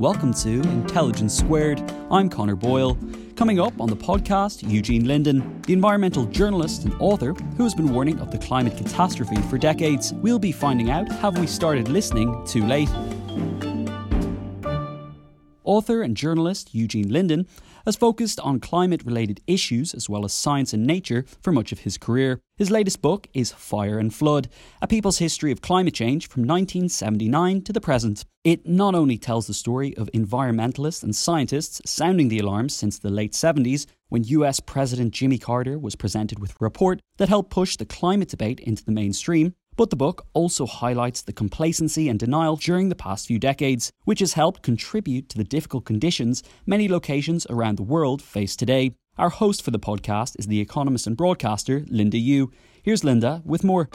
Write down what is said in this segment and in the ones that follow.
welcome to Intelligence Squared. I'm Connor Boyle. Coming up on the podcast, Eugene Linden, the environmental journalist and author who has been warning of the climate catastrophe for decades. We'll be finding out have we started listening too late? Author and journalist Eugene Linden has focused on climate related issues as well as science and nature for much of his career. His latest book is Fire and Flood A People's History of Climate Change from 1979 to the present. It not only tells the story of environmentalists and scientists sounding the alarms since the late 70s, when US President Jimmy Carter was presented with a report that helped push the climate debate into the mainstream, but the book also highlights the complacency and denial during the past few decades, which has helped contribute to the difficult conditions many locations around the world face today. Our host for the podcast is the economist and broadcaster Linda Yueh. Here's Linda with more.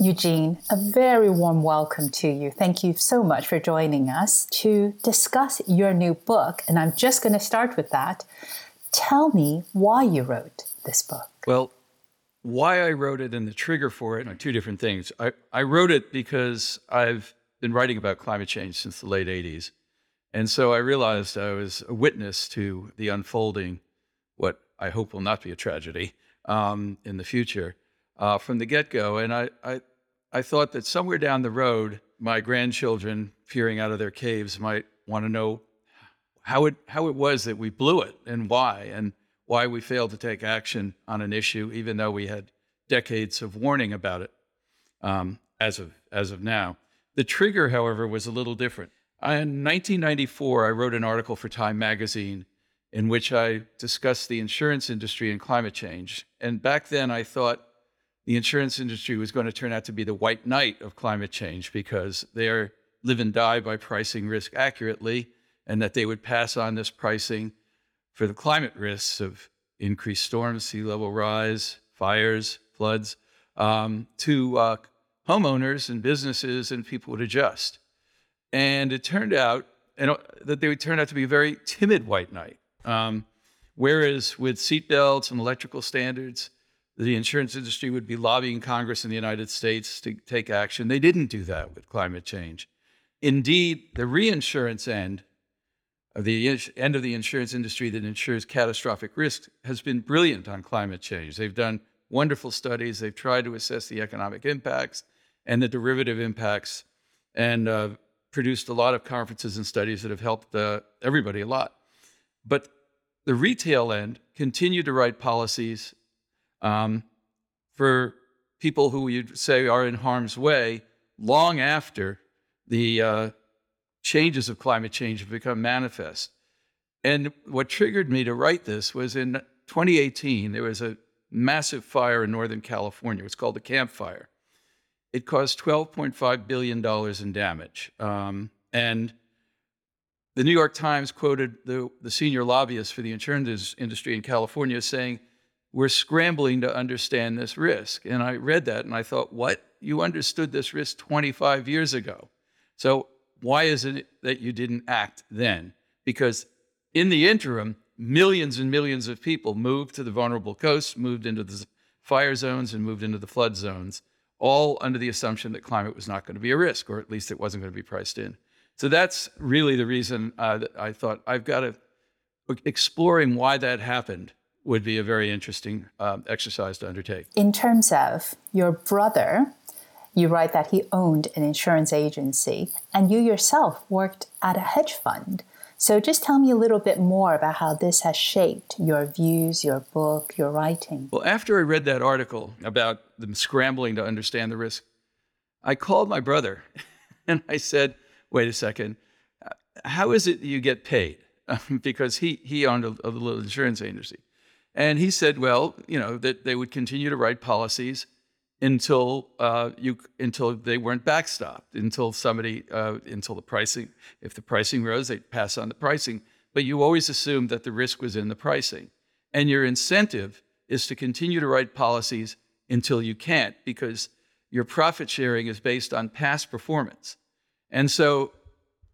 Eugene, a very warm welcome to you. Thank you so much for joining us to discuss your new book. And I'm just going to start with that. Tell me why you wrote this book. Well, why I wrote it and the trigger for it are two different things. I, I wrote it because I've been writing about climate change since the late 80s. And so I realized I was a witness to the unfolding, what I hope will not be a tragedy um, in the future, uh, from the get go. And I, I, I thought that somewhere down the road, my grandchildren peering out of their caves might want to know how it, how it was that we blew it and why. And why we failed to take action on an issue, even though we had decades of warning about it um, as, of, as of now. The trigger, however, was a little different. In 1994, I wrote an article for Time magazine in which I discussed the insurance industry and climate change. And back then, I thought the insurance industry was going to turn out to be the white knight of climate change because they are live and die by pricing risk accurately, and that they would pass on this pricing for the climate risks of increased storms, sea level rise, fires, floods, um, to uh, homeowners and businesses, and people would adjust. And it turned out and, that they would turn out to be a very timid white knight. Um, whereas with seatbelts and electrical standards, the insurance industry would be lobbying Congress in the United States to take action. They didn't do that with climate change. Indeed, the reinsurance end the end of the insurance industry that insures catastrophic risks has been brilliant on climate change. They've done wonderful studies. They've tried to assess the economic impacts and the derivative impacts, and uh, produced a lot of conferences and studies that have helped uh, everybody a lot. But the retail end continued to write policies um, for people who you'd say are in harm's way long after the uh, changes of climate change have become manifest. And what triggered me to write this was in 2018, there was a massive fire in Northern California. It's called the Camp Fire. It caused $12.5 billion in damage. Um, and the New York Times quoted the, the senior lobbyist for the insurance industry in California saying, We're scrambling to understand this risk. And I read that and I thought, What? You understood this risk 25 years ago. So why is it that you didn't act then? Because in the interim, millions and millions of people moved to the vulnerable coasts, moved into the fire zones, and moved into the flood zones, all under the assumption that climate was not going to be a risk, or at least it wasn't going to be priced in. So that's really the reason uh, that I thought I've got to exploring why that happened would be a very interesting um, exercise to undertake. In terms of your brother you write that he owned an insurance agency and you yourself worked at a hedge fund. So just tell me a little bit more about how this has shaped your views, your book, your writing. Well, after I read that article about them scrambling to understand the risk, I called my brother and I said, wait a second, how is it you get paid? because he, he owned a, a little insurance agency. And he said, well, you know, that they would continue to write policies until uh, you until they weren't backstopped until somebody uh, until the pricing if the pricing rose they'd pass on the pricing. But you always assume that the risk was in the pricing. And your incentive is to continue to write policies until you can't because your profit sharing is based on past performance. And so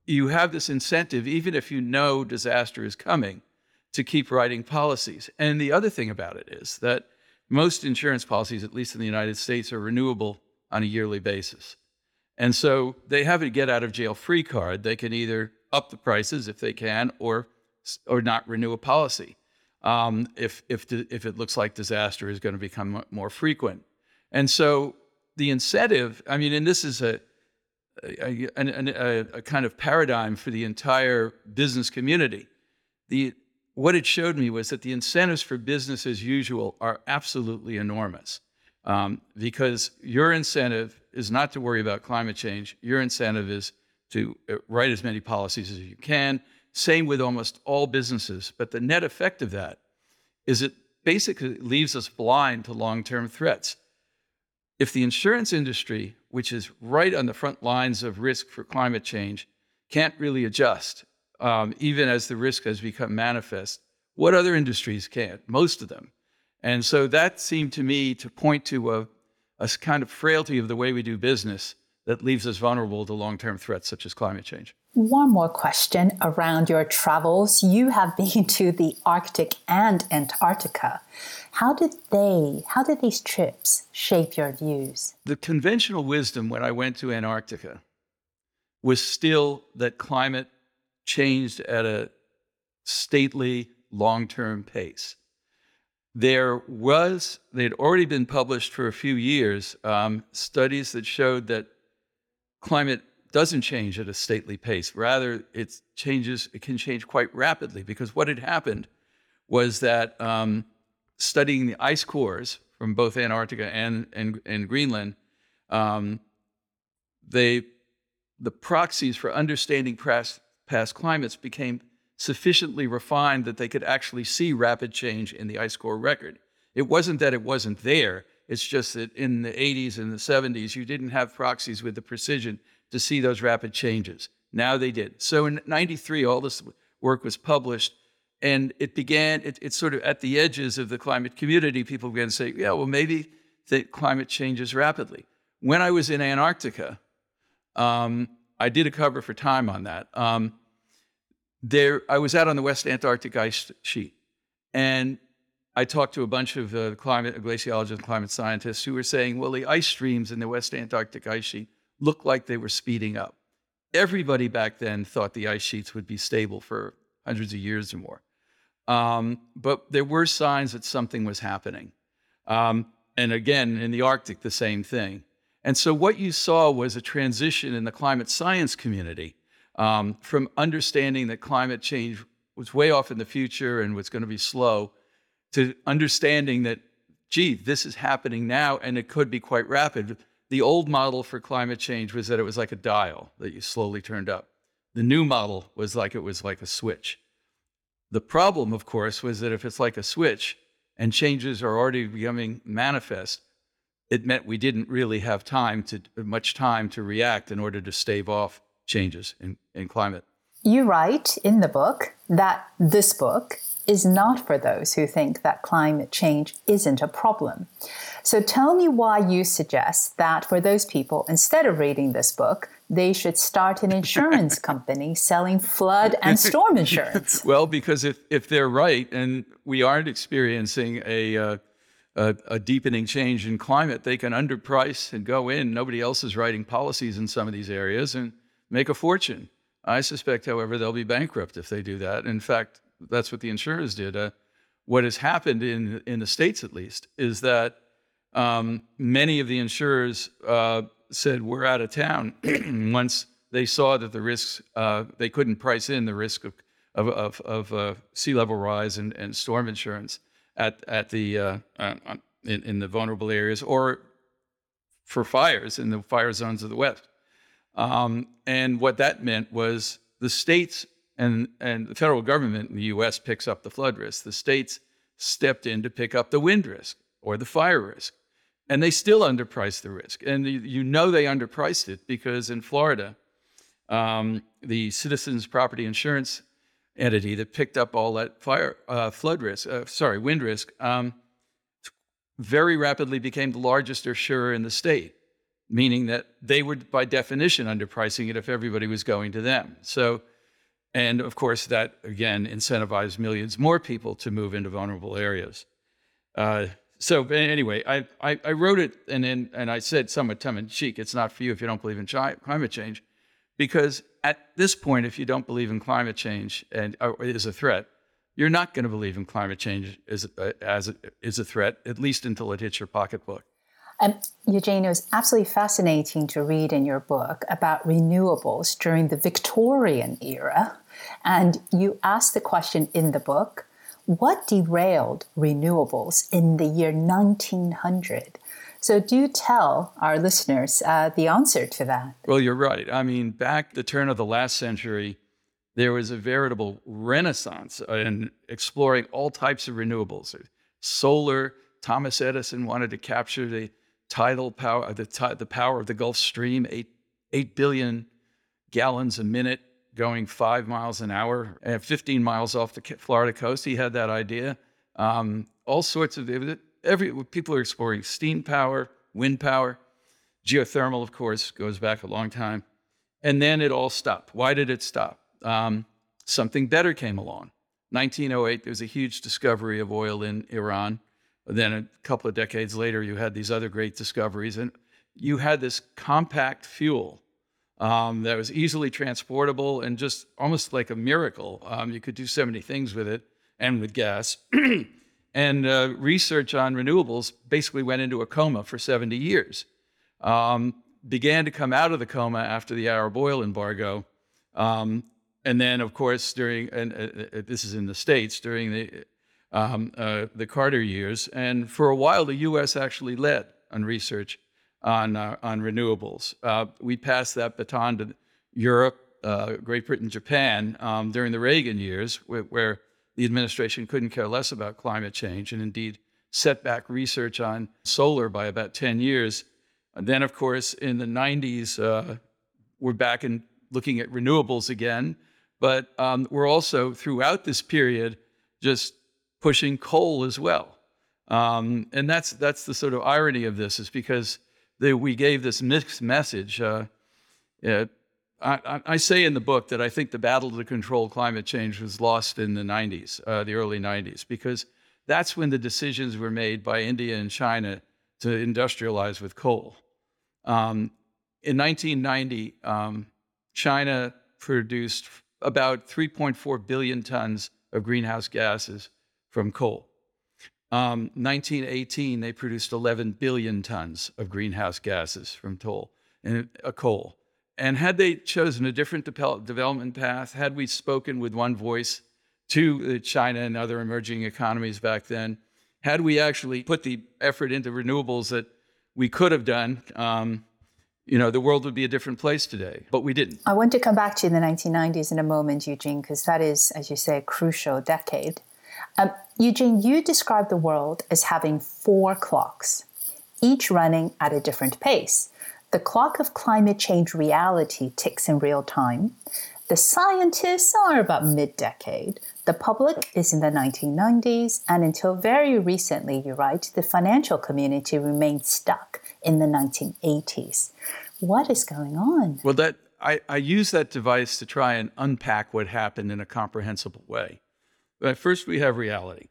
you have this incentive even if you know disaster is coming to keep writing policies. And the other thing about it is that most insurance policies, at least in the United States, are renewable on a yearly basis. And so they have a get out of jail free card. They can either up the prices if they can, or or not renew a policy um, if if if it looks like disaster is going to become more frequent. And so the incentive, I mean, and this is a a, a, a kind of paradigm for the entire business community. The what it showed me was that the incentives for business as usual are absolutely enormous. Um, because your incentive is not to worry about climate change. Your incentive is to uh, write as many policies as you can. Same with almost all businesses. But the net effect of that is it basically leaves us blind to long term threats. If the insurance industry, which is right on the front lines of risk for climate change, can't really adjust, um, even as the risk has become manifest, what other industries can't? Most of them. And so that seemed to me to point to a, a kind of frailty of the way we do business that leaves us vulnerable to long term threats such as climate change. One more question around your travels. You have been to the Arctic and Antarctica. How did they, how did these trips shape your views? The conventional wisdom when I went to Antarctica was still that climate changed at a stately long term pace. There was, they had already been published for a few years, um, studies that showed that climate doesn't change at a stately pace. Rather, it changes. It can change quite rapidly because what had happened was that um, studying the ice cores from both Antarctica and and, and Greenland, um, they the proxies for understanding past, past climates became sufficiently refined that they could actually see rapid change in the ice core record. It wasn't that it wasn't there. It's just that in the 80s and the 70s, you didn't have proxies with the precision to see those rapid changes. Now they did. So in 93, all this work was published, and it began, it, it's sort of at the edges of the climate community, people began to say, yeah, well, maybe the climate changes rapidly. When I was in Antarctica, um, I did a cover for Time on that. Um, there, I was out on the West Antarctic ice sheet, and I talked to a bunch of uh, climate glaciologists and climate scientists who were saying, well, the ice streams in the West Antarctic ice sheet look like they were speeding up. Everybody back then thought the ice sheets would be stable for hundreds of years or more. Um, but there were signs that something was happening. Um, and again, in the Arctic, the same thing. And so what you saw was a transition in the climate science community um, from understanding that climate change was way off in the future and was going to be slow to understanding that, gee, this is happening now and it could be quite rapid. The old model for climate change was that it was like a dial that you slowly turned up. The new model was like it was like a switch. The problem, of course, was that if it's like a switch and changes are already becoming manifest, it meant we didn't really have time to much time to react in order to stave off changes in, in climate. You write in the book that this book is not for those who think that climate change isn't a problem. So tell me why you suggest that for those people, instead of reading this book, they should start an insurance company selling flood and storm insurance. well, because if, if they're right and we aren't experiencing a, uh, a, a, deepening change in climate, they can underprice and go in. Nobody else is writing policies in some of these areas and make a fortune. I suspect, however, they'll be bankrupt if they do that. In fact, that's what the insurers did. Uh, what has happened in in the states, at least, is that um, many of the insurers uh, said we're out of town once they saw that the risks uh, they couldn't price in the risk of of, of, of uh, sea level rise and, and storm insurance at at the uh, uh, in, in the vulnerable areas or for fires in the fire zones of the west. Um, and what that meant was the states and, and the federal government in the US picks up the flood risk. The states stepped in to pick up the wind risk or the fire risk. And they still underpriced the risk. And you know they underpriced it because in Florida, um, the Citizens Property Insurance entity that picked up all that fire uh, flood risk, uh, sorry, wind risk, um, very rapidly became the largest insurer in the state, meaning that they were by definition underpricing it if everybody was going to them. So and of course, that again incentivized millions more people to move into vulnerable areas. Uh, so anyway, I, I, I, wrote it and then and I said somewhat tongue in cheek, it's not for you if you don't believe in chi- climate change, because at this point, if you don't believe in climate change and uh, is a threat, you're not going to believe in climate change as uh, as a, is a threat, at least until it hits your pocketbook. And Eugene, it was absolutely fascinating to read in your book about renewables during the Victorian era. And you asked the question in the book what derailed renewables in the year 1900? So, do tell our listeners uh, the answer to that. Well, you're right. I mean, back the turn of the last century, there was a veritable renaissance in exploring all types of renewables. Solar, Thomas Edison wanted to capture the tidal power, the, the power of the Gulf Stream, eight, 8 billion gallons a minute going five miles an hour, and 15 miles off the Florida coast. He had that idea. Um, all sorts of every people are exploring steam power, wind power, geothermal, of course, goes back a long time, and then it all stopped. Why did it stop? Um, something better came along. 1908, there was a huge discovery of oil in Iran. Then a couple of decades later, you had these other great discoveries, and you had this compact fuel um, that was easily transportable and just almost like a miracle. Um, you could do so many things with it and with gas. and uh, research on renewables basically went into a coma for 70 years. Um, began to come out of the coma after the Arab oil embargo. Um, and then, of course, during, and uh, uh, this is in the States, during the, um, uh, the Carter years. And for a while, the US actually led on research on, uh, on renewables. Uh, we passed that baton to Europe, Great Britain, Japan um, during the Reagan years, where, where, the administration couldn't care less about climate change and indeed set back research on solar by about 10 years. And then, of course, in the 90s, uh, we're back in looking at renewables again. But um, we're also, throughout this period, just pushing coal as well. Um, and that's, that's the sort of irony of this, is because that we gave this mixed message. Uh, I, I, say in the book that I think the battle to control climate change was lost in the 90s, uh, the early 90s, because that's when the decisions were made by India and China to industrialize with coal. Um, in 1990, um, China produced about 3.4 billion tons of greenhouse gases from coal. Um, 1918, they produced 11 billion tons of greenhouse gases from toll uh, coal. And had they chosen a different de- development path, had we spoken with one voice to uh, China and other emerging economies back then, had we actually put the effort into renewables that we could have done, um, you know, the world would be a different place today, but we didn't. I want to come back to you in the 1990s in a moment, Eugene, because that is, as you say, a crucial decade. Um, Eugene, you describe the world as having four clocks, each running at a different pace. The clock of climate change reality ticks in real time. The scientists are about mid decade. The public is in the 1990s. And until very recently, you write, the financial community remained stuck in the 1980s. What is going on? Well, that I, I use that device to try and unpack what happened in a comprehensible way. But first, we have reality.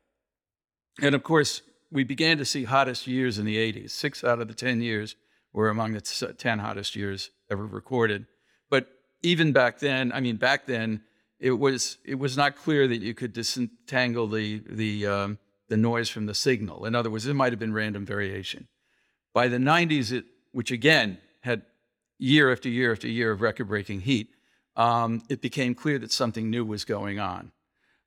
And of course, we began to see hottest years in the 80s. Six out of the 10 years were among the 10 hottest years ever recorded. But even back then, I mean, back then, it was it was not clear that you could disentangle the the um, the noise from the signal. In other words, it might have been random variation. By the 90s, it which again had year after year after year of record-breaking heat, um, it became clear that something new was going on.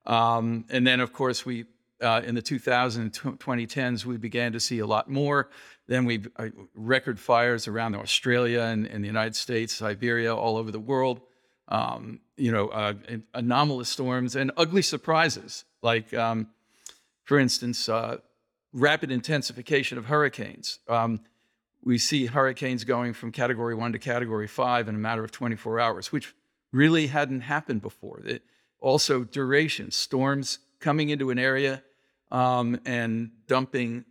Um, and then, of course, we uh, in the 2000s and 2010s, we began to see a lot more. Then we uh, record fires around Australia and, and, the United States, Siberia, all over the world. Um, you know, uh, anomalous storms and ugly surprises, like, um, for instance, uh, rapid intensification of hurricanes. Um, we see hurricanes going from Category One to Category Five in a matter of 24 hours, which really hadn't happened before. It, also, duration, storms coming into an area um, and dumping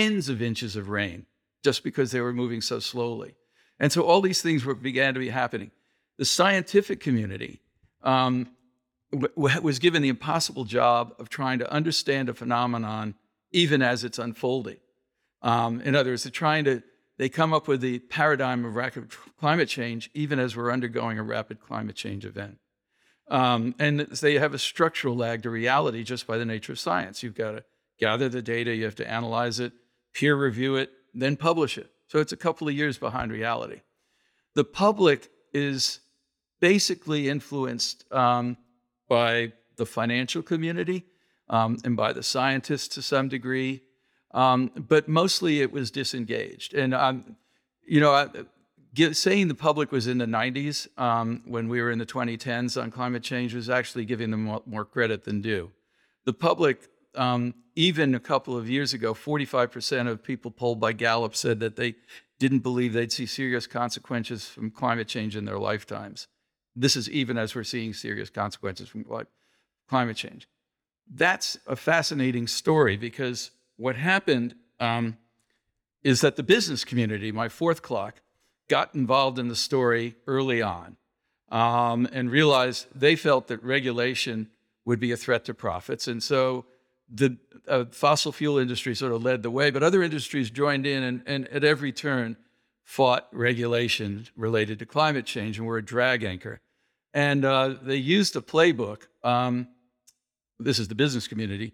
tens of inches of rain just because they were moving so slowly. And so all these things were, began to be happening. The scientific community um, w- was given the impossible job of trying to understand a phenomenon even as it's unfolding. Um, in other words, they're trying to, they come up with the paradigm of rapid climate change, even as we're undergoing a rapid climate change event. Um, and they have a structural lag to reality just by the nature of science. You've got to gather the data, you have to analyze it, peer review it, then publish it. So it's a couple of years behind reality. The public is basically influenced um, by the financial community um, and by the scientists to some degree, um, but mostly it was disengaged. And um, you know, I, saying the public was in the 90s um, when we were in the 2010s on climate change was actually giving them more credit than due. The public, um, even a couple of years ago, 45% of people polled by Gallup said that they didn't believe they'd see serious consequences from climate change in their lifetimes. This is even as we're seeing serious consequences from climate change. That's a fascinating story because what happened um, is that the business community, my fourth clock, got involved in the story early on um, and realized they felt that regulation would be a threat to profits. And so the uh, fossil fuel industry sort of led the way, but other industries joined in and, and at every turn fought regulation related to climate change and were a drag anchor. And uh, they used a playbook. Um, this is the business community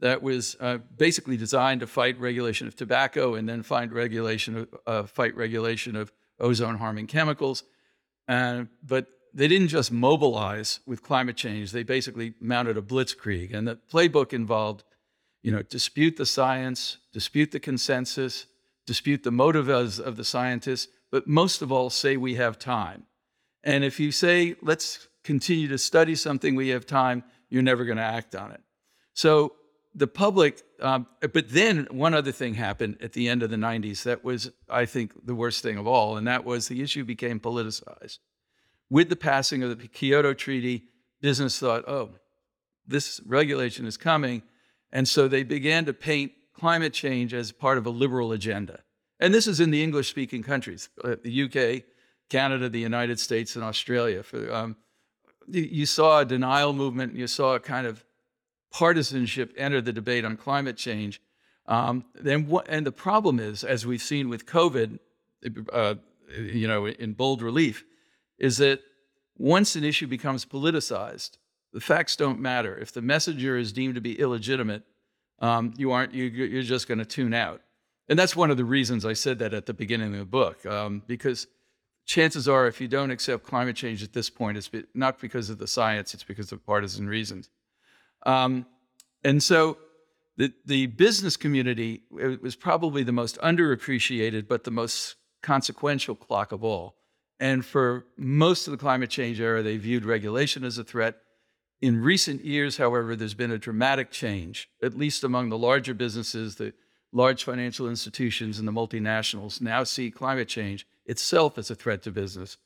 that was uh, basically designed to fight regulation of tobacco and then find regulation of, uh, fight regulation of ozone harming chemicals. Uh, but they didn't just mobilize with climate change, they basically mounted a blitzkrieg. And the playbook involved, you know, dispute the science, dispute the consensus, dispute the motives of the scientists, but most of all, say we have time. And if you say, let's continue to study something, we have time, you're never going to act on it. So the public, um, but then one other thing happened at the end of the 90s that was, I think, the worst thing of all, and that was the issue became politicized. With the passing of the Kyoto Treaty, business thought, oh, this regulation is coming. And so they began to paint climate change as part of a liberal agenda. And this is in the English speaking countries, uh, the UK, Canada, the United States, and Australia. For, um, you saw a denial movement, and you saw a kind of partisanship enter the debate on climate change. Um, then what, and the problem is, as we've seen with COVID, uh, you know, in bold relief, is that once an issue becomes politicized, the facts don't matter. If the messenger is deemed to be illegitimate, um, you aren't. You, you're just going to tune out. And that's one of the reasons I said that at the beginning of the book, um, because chances are, if you don't accept climate change at this point, it's not because of the science; it's because of partisan reasons. Um, and so the, the business community was probably the most underappreciated, but the most consequential clock of all. And for most of the climate change era, they viewed regulation as a threat. In recent years, however, there's been a dramatic change, at least among the larger businesses, the large financial institutions, and the multinationals now see climate change itself as a threat to business.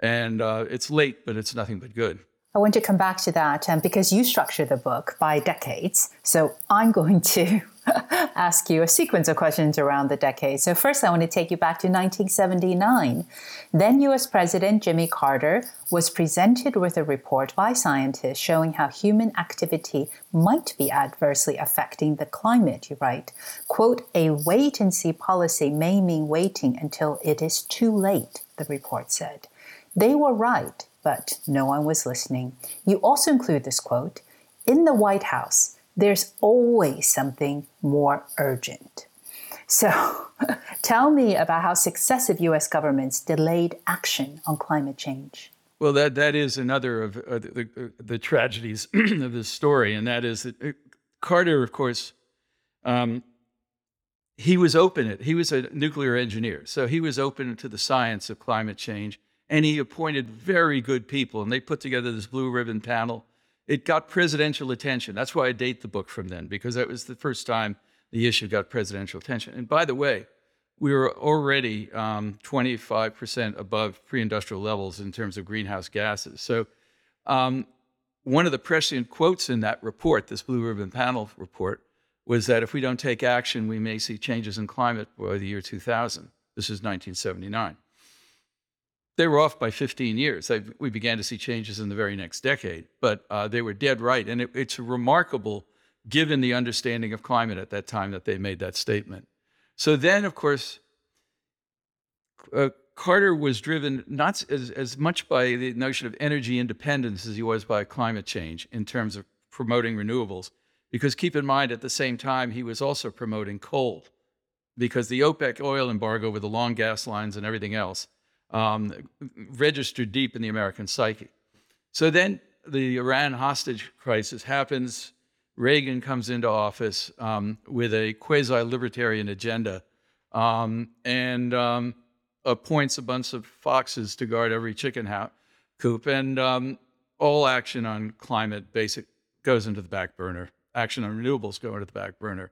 And uh, it's late, but it's nothing but good. I want to come back to that um, because you structure the book by decades. So I'm going to ask you a sequence of questions around the decade. So, first, I want to take you back to 1979. Then, US President Jimmy Carter was presented with a report by scientists showing how human activity might be adversely affecting the climate. You write, quote, a wait and see policy may mean waiting until it is too late, the report said. They were right but no one was listening. You also include this quote In the White House, there's always something more urgent. So, tell me about how successive US governments delayed action on climate change. Well, that, that is another of uh, the, uh, the, tragedies of this story, and that is that uh, Carter, of course, um, he was open. It he was a nuclear engineer, so he was open to the science of climate change and he appointed very good people, and they put together this blue ribbon panel. It got presidential attention. That's why I date the book from then, because that was the first time the issue got presidential attention. And by the way, we were already um, 25% above pre industrial levels in terms of greenhouse gases. So, um, one of the prescient quotes in that report, this Blue Ribbon Panel report, was that if we don't take action, we may see changes in climate by the year 2000. This is 1979 they were off by 15 years. We began to see changes in the very next decade, but uh, they were dead right. And it, it's remarkable, given the understanding of climate at that time, that they made that statement. So then, of course, uh, Carter was driven not as, as much by the notion of energy independence as he was by climate change in terms of promoting renewables. Because keep in mind, at the same time, he was also promoting coal because the OPEC oil embargo with the long gas lines and everything else um, registered deep in the American psyche. So then the Iran hostage crisis happens. Reagan comes into office um, with a quasi libertarian agenda um, and um, appoints a bunch of foxes to guard every chicken coop. And um, all action on climate basic goes into the back burner. Action on renewables go into the back burner.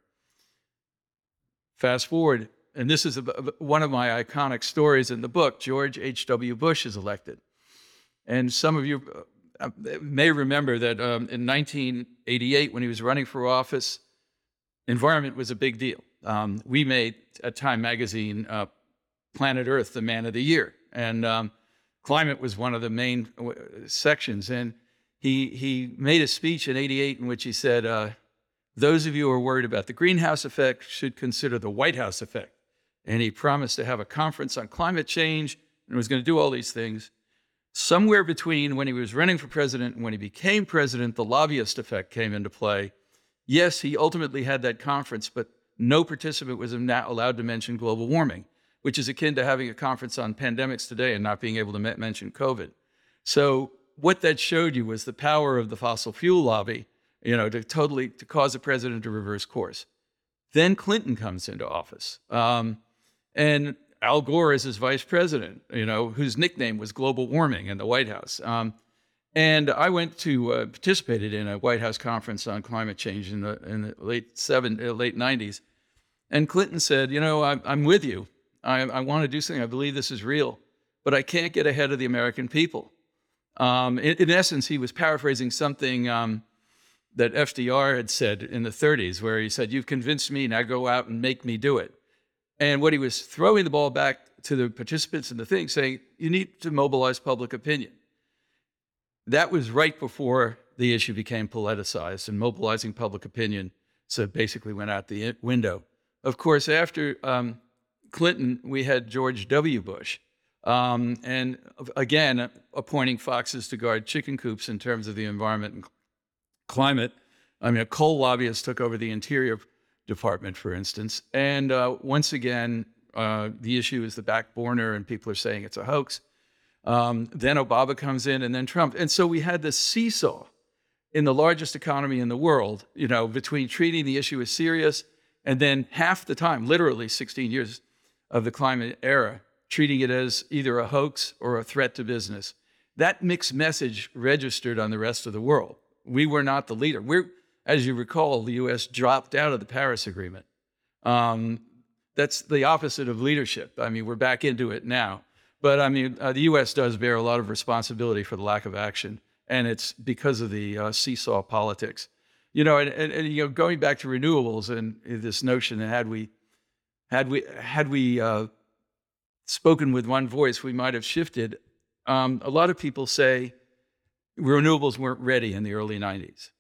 Fast forward, and this is a, one of my iconic stories in the book George H.W. Bush is elected. And some of you uh, may remember that um, in 1988, when he was running for office, environment was a big deal. Um, we made at Time Magazine uh, Planet Earth the Man of the Year, and um, climate was one of the main uh, sections. And he he made a speech in '88 in which he said, uh, "Those of you who are worried about the greenhouse effect should consider the White House effect." And he promised to have a conference on climate change and was going to do all these things. Somewhere between when he was running for president and when he became president, the lobbyist effect came into play. Yes, he ultimately had that conference, but no participant was allowed to mention global warming, which is akin to having a conference on pandemics today and not being able to mention COVID. So what that showed you was the power of the fossil fuel lobby, you know, to totally to cause the president to reverse course. Then Clinton comes into office, um, and Al Gore is his vice president, you know, whose nickname was global warming in the White House. Um, and I went to uh, participated in a White House conference on climate change in the in the late seven uh, late nineties, and Clinton said, you know, I'm, I'm with you. I, I want to do something. I believe this is real, but I can't get ahead of the American people. Um, in, in, essence, he was paraphrasing something um, that FDR had said in the 30s, where he said, "You've convinced me. Now go out and make me do it." And what he was throwing the ball back to the participants in the thing, saying, you need to mobilize public opinion. That was right before the issue became politicized and mobilizing public opinion. So basically went out the window. Of course, after um, Clinton, we had George W. Bush. Um, and again, appointing foxes to guard chicken coops in terms of the environment and climate. I mean, a coal lobbyist took over the interior department, for instance. And uh, once again, uh, the issue is the back burner, and people are saying it's a hoax. Um, then Obama comes in, and then Trump. And so we had this seesaw in the largest economy in the world, you know, between treating the issue as serious and then half the time, literally 16 years of the climate era, treating it as either a hoax or a threat to business. That mixed message registered on the rest of the world. We were not the leader. We're, as you recall, the US dropped out of the Paris Agreement. Um, that's the opposite of leadership. I mean, we're back into it now. But I mean, uh, the US does bear a lot of responsibility for the lack of action, and it's because of the uh, seesaw politics. You know, and, and, and, you know, going back to renewables and this notion that had we had we had we uh, spoken with one voice, we might have shifted. Um, a lot of people say renewables weren't ready in the early 90s.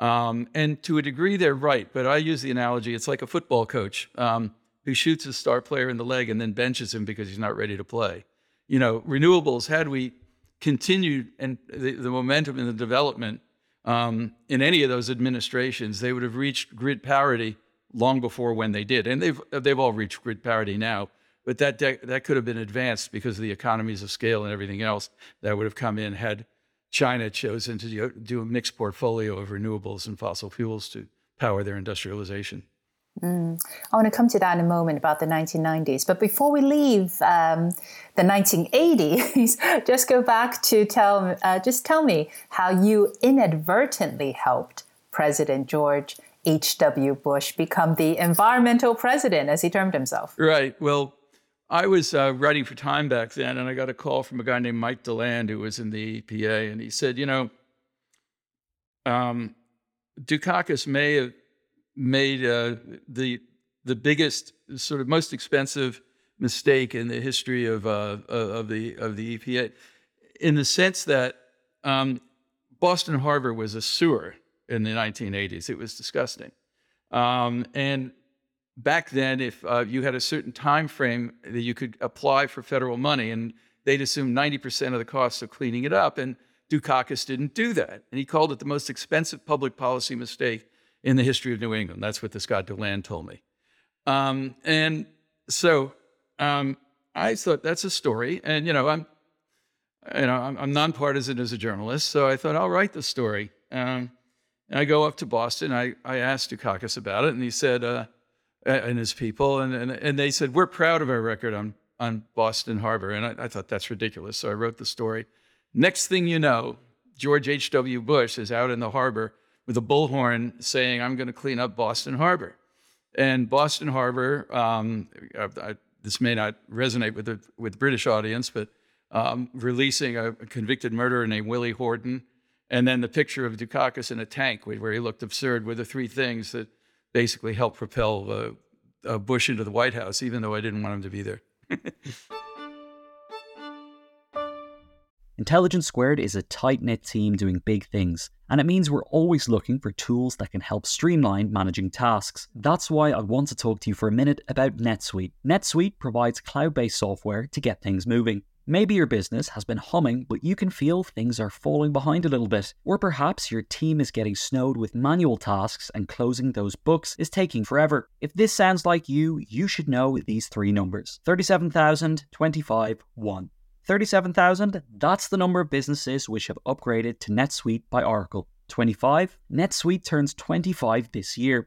Um, and to a degree, they're right. But I use the analogy it's like a football coach um, who shoots a star player in the leg and then benches him because he's not ready to play. You know, renewables, had we continued and the, the momentum in the development um, in any of those administrations, they would have reached grid parity long before when they did. And they've, they've all reached grid parity now. But that, that could have been advanced because of the economies of scale and everything else that would have come in had China chosen to do a mixed portfolio of renewables and fossil fuels to power their industrialization. Mm. I want to come to that in a moment about the 1990s. But before we leave um, the 1980s, just go back to tell, uh, just tell me how you inadvertently helped President George H.W. Bush become the environmental president, as he termed himself. Right. Well, I was uh, writing for Time back then, and I got a call from a guy named Mike Deland, who was in the EPA, and he said, you know, um, Dukakis may have made uh, the the biggest, sort of most expensive mistake in the history of uh, of the of the EPA, in the sense that um, Boston Harbor was a sewer in the 1980s. It was disgusting, um, and back then, if uh, you had a certain time frame that you could apply for federal money, and they'd assume 90% of the cost of cleaning it up. And Dukakis didn't do that. And he called it the most expensive public policy mistake in the history of New England. That's what this guy Deland told me. Um, and so um, I thought that's a story. And, you know, I'm, you know, I'm, I'm nonpartisan as a journalist. So I thought I'll write the story. Um, and I go up to Boston. I, I asked Dukakis about it. And he said, uh, and his people, and, and, and they said, We're proud of our record on, on Boston Harbor. And I, I thought that's ridiculous. So I wrote the story. Next thing you know, George H.W. Bush is out in the harbor with a bullhorn saying, I'm going to clean up Boston Harbor. And Boston Harbor, um, I, this may not resonate with the with British audience, but um, releasing a, a, convicted murderer named Willie Horton, and then the picture of Dukakis in a tank where he looked absurd were the three things that basically helped propel uh, Bush into the White House, even though I didn't want him to be there. Intelligence Squared is a tight knit team doing big things, and it means we're always looking for tools that can help streamline managing tasks. That's why I want to talk to you for a minute about NetSuite. NetSuite provides cloud based software to get things moving. Maybe your business has been humming, but you can feel things are falling behind a little bit. Or perhaps your team is getting snowed with manual tasks and closing those books is taking forever. If this sounds like you, you should know these three numbers 37,000, 25, 1. 37,000, that's the number of businesses which have upgraded to NetSuite by Oracle. 25, NetSuite turns 25 this year.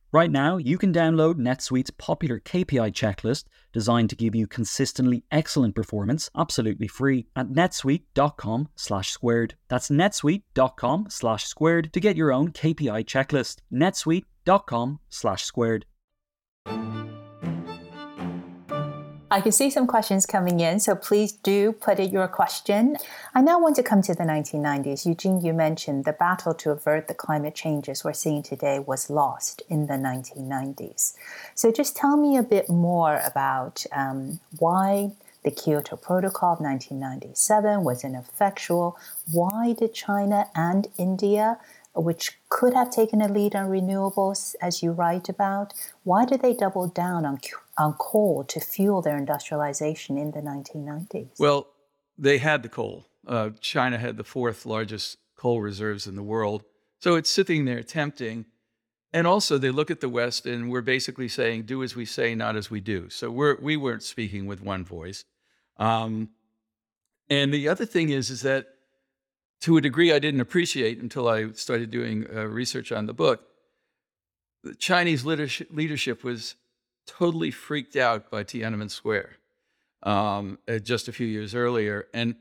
Right now, you can download NetSuite's popular KPI checklist designed to give you consistently excellent performance absolutely free at netsuite.com slash squared. That's netsuite.com slash squared to get your own KPI checklist. netsuite.com slash squared. I can see some questions coming in, so please do put in your question. I now want to come to the 1990s. Eugene, you mentioned the battle to avert the climate changes we're seeing today was lost in the 1990s. So just tell me a bit more about um, why the Kyoto Protocol of 1997 was ineffectual. Why did China and India which could have taken a lead on renewables, as you write about. Why did they double down on, on coal to fuel their industrialization in the 1990s? Well, they had the coal. Uh, China had the fourth largest coal reserves in the world. So it's sitting there tempting. And also, they look at the West and we're basically saying, do as we say, not as we do. So we're, we weren't speaking with one voice. Um, and the other thing is, is that to a degree I didn't appreciate until I started doing uh, research on the book. The Chinese leadership, was totally freaked out by Tiananmen Square um, just a few years earlier, and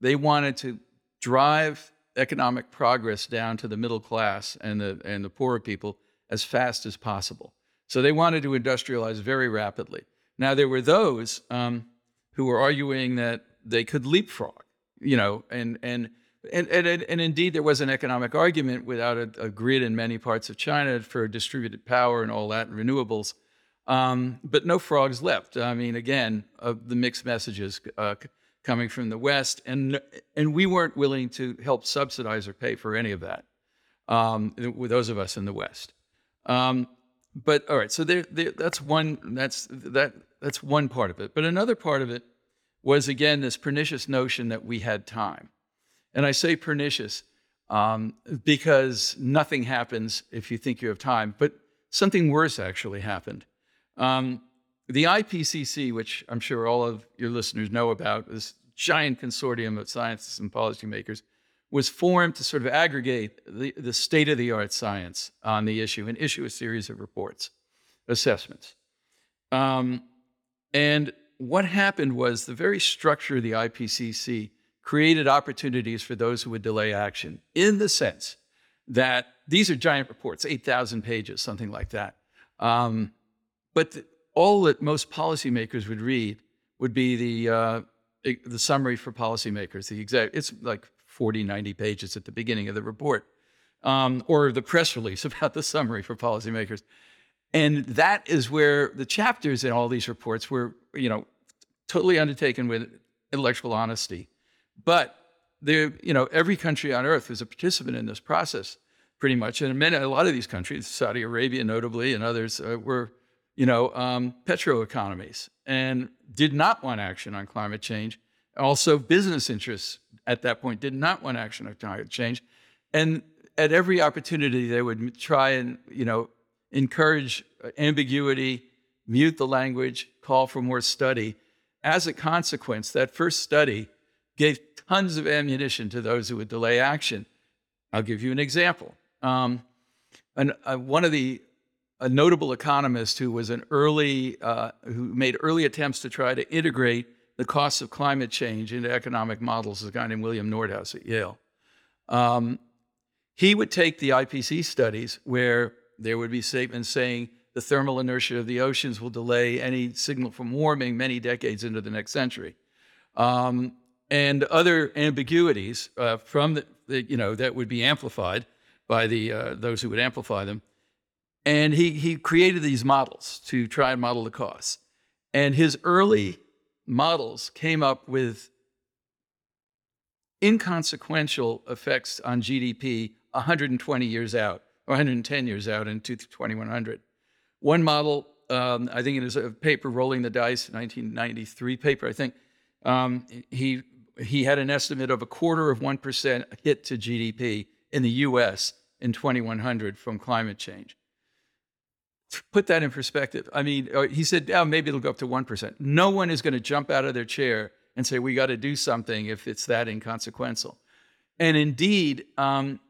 they wanted to drive economic progress down to the middle class and the and the poorer people as fast as possible. So they wanted to industrialize very rapidly. Now there were those um, who were arguing that they could leapfrog, you know, and and and, and, and, indeed, there was an economic argument without a, a, grid in many parts of China for distributed power and all that and renewables. Um, but no frogs left. I mean, again, uh, the mixed messages uh, coming from the West, and and we weren't willing to help subsidize or pay for any of that. Um, those of us in the West. Um, but all right, so there, there, that's one. That's that. That's one part of it. But another part of it was again this pernicious notion that we had time. And I say pernicious um, because nothing happens if you think you have time, but something worse actually happened. Um, the IPCC, which I'm sure all of your listeners know about, this giant consortium of scientists and policymakers, was formed to sort of aggregate the, the state of the art science on the issue and issue a series of reports, assessments. Um, and what happened was the very structure of the IPCC created opportunities for those who would delay action in the sense that these are giant reports, 8,000 pages, something like that. Um, but the, all that most policymakers would read would be the uh, the summary for policymakers. The exact it's like 40, 90 pages at the beginning of the report, um, or the press release about the summary for policymakers. And that is where the chapters in all these reports were, you know, totally undertaken with intellectual honesty. But there, you know, every country on earth was a participant in this process, pretty much. And many, a lot of these countries, Saudi Arabia notably, and others, uh, were, you know, um, petro economies and did not want action on climate change. Also, business interests at that point did not want action on climate change, and at every opportunity they would try and, you know, encourage ambiguity, mute the language, call for more study. As a consequence, that first study gave tons of ammunition to those who would delay action. I'll give you an example. Um, an, uh, one of the a notable economist who was an early uh, who made early attempts to try to integrate the costs of climate change into economic models is a guy named William Nordhaus at Yale. Um, he would take the IPCC studies where there would be statements saying the thermal inertia of the oceans will delay any signal from warming many decades into the next century. Um, and other ambiguities uh, from the, the, you know, that would be amplified by the, uh, those who would amplify them. And he, he created these models to try and model the costs. And his early models came up with inconsequential effects on GDP 120 years out, or 110 years out in 2100. One model, um, I think it is a paper, Rolling the Dice, 1993 paper, I think, um, he, he had an estimate of a quarter of 1% hit to GDP in the US in 2100 from climate change. Put that in perspective. I mean, uh, he said, oh, maybe it'll go up to 1%. No one is going to jump out of their chair and say, we got to do something if it's that inconsequential. And indeed, um,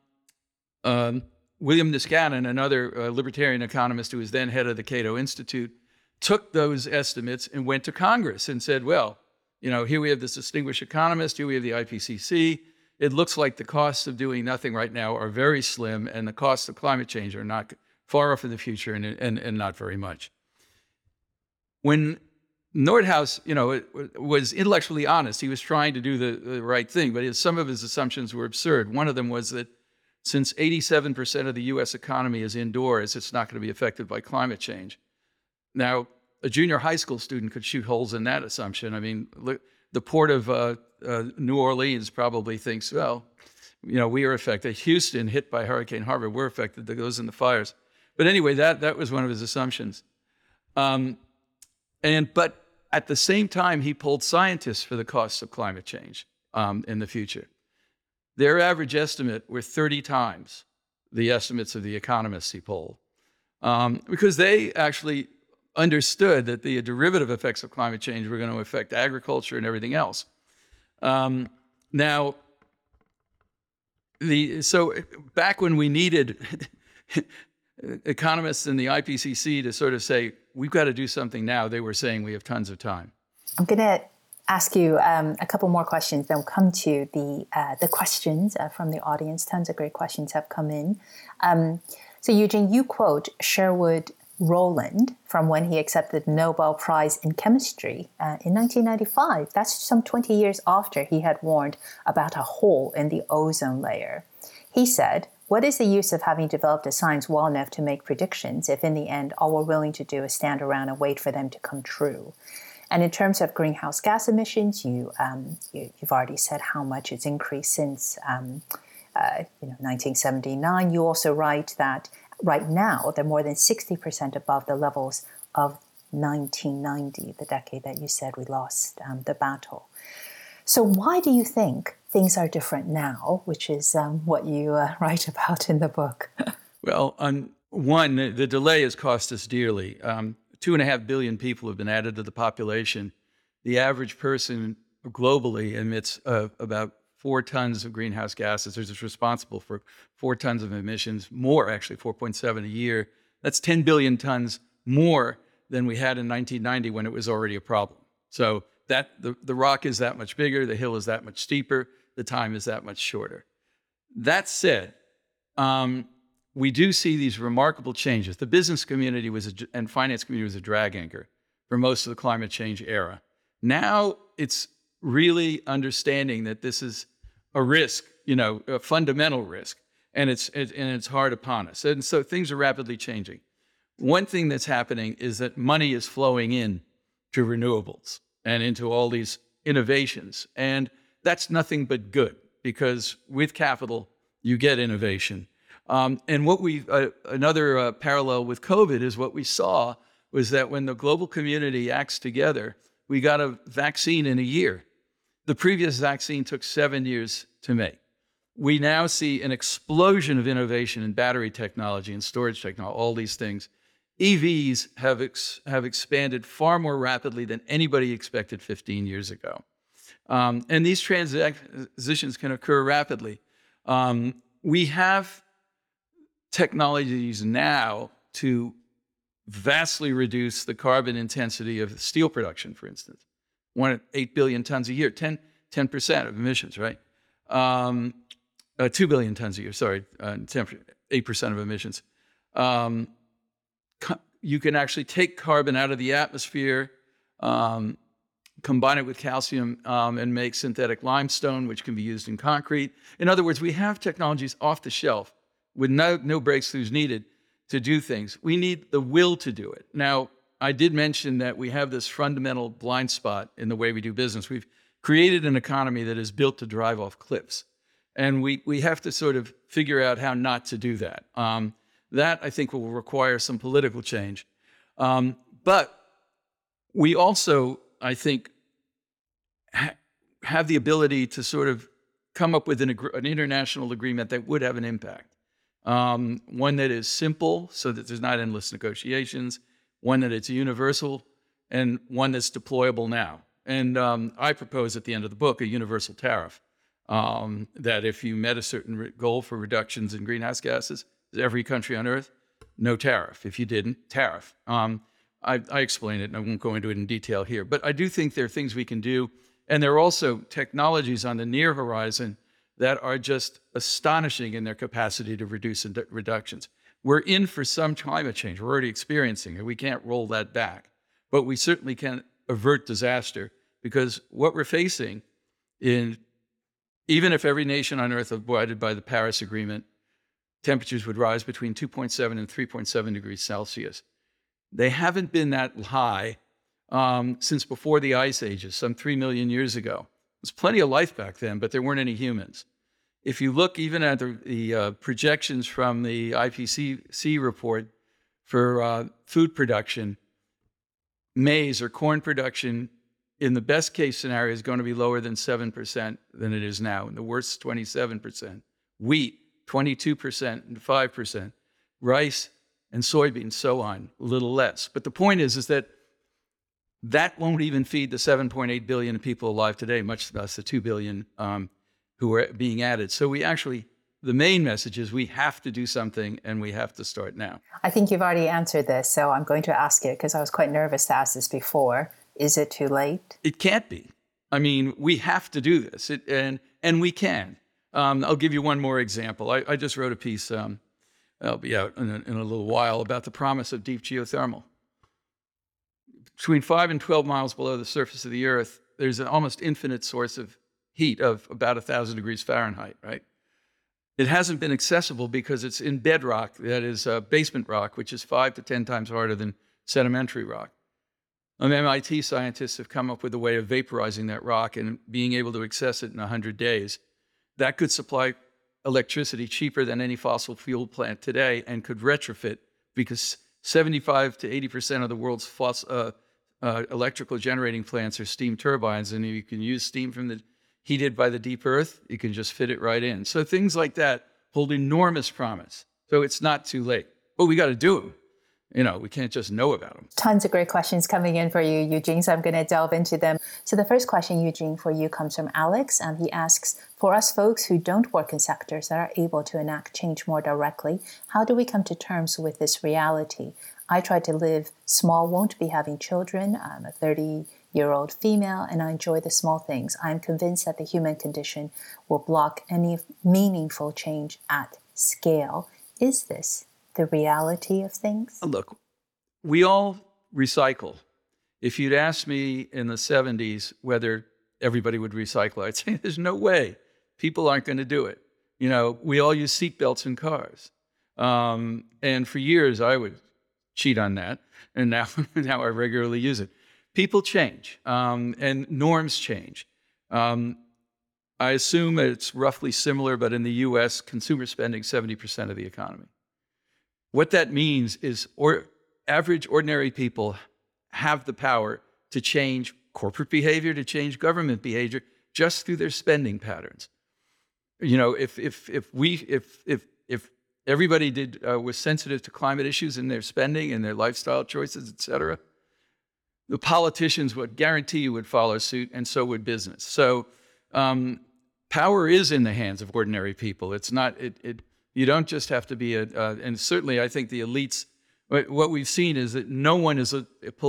um, William Niskanen, another uh, libertarian economist who was then head of the Cato Institute, took those estimates and went to Congress and said, well, you know, here we have this distinguished economist, here we have the IPCC. It looks like the costs of doing nothing right now are very slim, and the costs of climate change are not far off in the future and, and, and not very much. When Nordhaus, you know, was intellectually honest. He was trying to do the, the right thing, but his, some of his assumptions were absurd. One of them was that since 87% of the US economy is indoors, it's not going to be affected by climate change. Now, a junior high school student could shoot holes in that assumption. I mean, look, the port of uh, uh, New Orleans probably thinks, well, you know, we are affected. Houston, hit by Hurricane Harvey, we're affected. That goes in the fires. But anyway, that, that was one of his assumptions. Um, and but at the same time, he pulled scientists for the costs of climate change um, in the future. Their average estimate were 30 times the estimates of the economists he polled, um, because they actually understood that the derivative effects of climate change were going to affect agriculture and everything else. Um, now, the so back when we needed economists in the IPCC to sort of say we've got to do something now, they were saying we have tons of time. I'm going to ask you um, a couple more questions, then we'll come to the uh, the questions uh, from the audience. Tons of great questions have come in. Um, so, Eugene, you quote Sherwood Rowland from when he accepted the Nobel Prize in Chemistry uh, in 1995. That's some 20 years after he had warned about a hole in the ozone layer. He said, What is the use of having developed a science well enough to make predictions if in the end all we're willing to do is stand around and wait for them to come true? And in terms of greenhouse gas emissions, you, um, you have already said how much it's increased since um, uh, you know 1979. You also write that right now they're more than 60% above the levels of 1990, the decade that you said we lost um, the battle. So why do you think things are different now, which is um, what you uh, write about in the book? well, on one, the delay has cost us dearly. Um, two and a half billion people have been added to the population. The average person globally emits uh, about four tons of greenhouse gases. It's responsible for four tons of emissions, more actually, 4.7 a year. That's 10 billion tons more than we had in 1990 when it was already a problem. So that the, the rock is that much bigger, the hill is that much steeper, the time is that much shorter. That said, um, we do see these remarkable changes. The business community was a, and finance community was a drag anchor for most of the climate change era. Now it's really understanding that this is a risk, you know, a fundamental risk, and it's it, and it's hard upon us. And so things are rapidly changing. One thing that's happening is that money is flowing in to renewables and into all these innovations, and that's nothing but good because with capital you get innovation. Um, and what we uh, another uh, parallel with COVID is what we saw was that when the global community acts together, we got a vaccine in a year. The previous vaccine took seven years to make. We now see an explosion of innovation in battery technology and storage technology, all these things. EVs have, ex- have expanded far more rapidly than anybody expected 15 years ago. Um, and these transitions can occur rapidly. Um, we have technologies now to vastly reduce the carbon intensity of steel production, for instance. One, at 8 billion tons a year, 10, 10% of emissions, right? Um, uh, 2 billion tons a year, sorry, uh, 10, 8% of emissions. Um, you can actually take carbon out of the atmosphere, um, combine it with calcium, um, and make synthetic limestone, which can be used in concrete. In other words, we have technologies off the shelf with no, no breakthroughs needed to do things. We need the will to do it. Now, I did mention that we have this fundamental blind spot in the way we do business. We've created an economy that is built to drive off cliffs. And we, we have to sort of figure out how not to do that. Um, that, I think, will require some political change. Um, but we also, I think, ha- have the ability to sort of come up with an, ag- an international agreement that would have an impact. Um, one that is simple so that there's not endless negotiations, one that it's universal, and one that's deployable now. And um, I propose at the end of the book a universal tariff um, that if you met a certain re- goal for reductions in greenhouse gases, every country on earth, no tariff. If you didn't, tariff. Um, I, I explain it, and I won't go into it in detail here. But I do think there are things we can do, and there are also technologies on the near horizon that are just astonishing in their capacity to reduce reductions. We're in for some climate change. We're already experiencing it. We can't roll that back. But we certainly can avert disaster because what we're facing in even if every nation on earth abided by the Paris Agreement, temperatures would rise between 2.7 and 3.7 degrees Celsius. They haven't been that high um, since before the ice ages, some 3 million years ago. There's plenty of life back then, but there weren't any humans. If you look even at the, the uh, projections from the IPCC report for uh, food production, maize or corn production in the best case scenario is going to be lower than 7% than it is now. In the worst, 27%. Wheat, 22% and 5%. Rice and soybeans, so on, a little less. But the point is, is that that won't even feed the 7.8 billion people alive today, much less the 2 billion um, who are being added. So we actually, the main message is we have to do something and we have to start now. I think you've already answered this, so I'm going to ask it because I was quite nervous to ask this before. Is it too late? It can't be. I mean, we have to do this, it, and and we can. Um, I'll give you one more example. I, I just wrote a piece. Um, I'll be out in a, in a little while about the promise of deep geothermal. Between five and twelve miles below the surface of the Earth, there's an almost infinite source of heat of about a thousand degrees Fahrenheit. Right. It hasn't been accessible because it's in bedrock, that is uh, basement rock, which is five to ten times harder than sedimentary rock. MIT scientists have come up with a way of vaporizing that rock and being able to access it in 100 days. That could supply electricity cheaper than any fossil fuel plant today and could retrofit because 75 to 80% of the world's fossil, uh, uh, electrical generating plants are steam turbines, and you can use steam from the heated by the deep earth, you can just fit it right in. So things like that hold enormous promise. So it's not too late, but we got to do them you know, we can't just know about them. Tons of great questions coming in for you, Eugene. So I'm going to delve into them. So the first question, Eugene, for you comes from Alex, and he asks For us folks who don't work in sectors that are able to enact change more directly, how do we come to terms with this reality? I try to live small, won't be having children. I'm a 30 year old female, and I enjoy the small things. I'm convinced that the human condition will block any meaningful change at scale. Is this the reality of things? Look, we all recycle. If you'd asked me in the 70s whether everybody would recycle, I'd say there's no way. People aren't going to do it. You know, we all use seatbelts in cars. Um, and for years, I would cheat on that. And now, now I regularly use it. People change um, and norms change. Um, I assume it's roughly similar, but in the US, consumer spending 70% of the economy. What that means is or, average, ordinary people have the power to change corporate behavior, to change government behavior just through their spending patterns. You know, if, if, if, we, if, if, if everybody did, uh, was sensitive to climate issues in their spending and their lifestyle choices, et cetera, the politicians would guarantee you would follow suit, and so would business. So um, power is in the hands of ordinary people. It's not, it, it, you don't just have to be a, uh, and certainly I think the elites, what we've seen is that no one is a,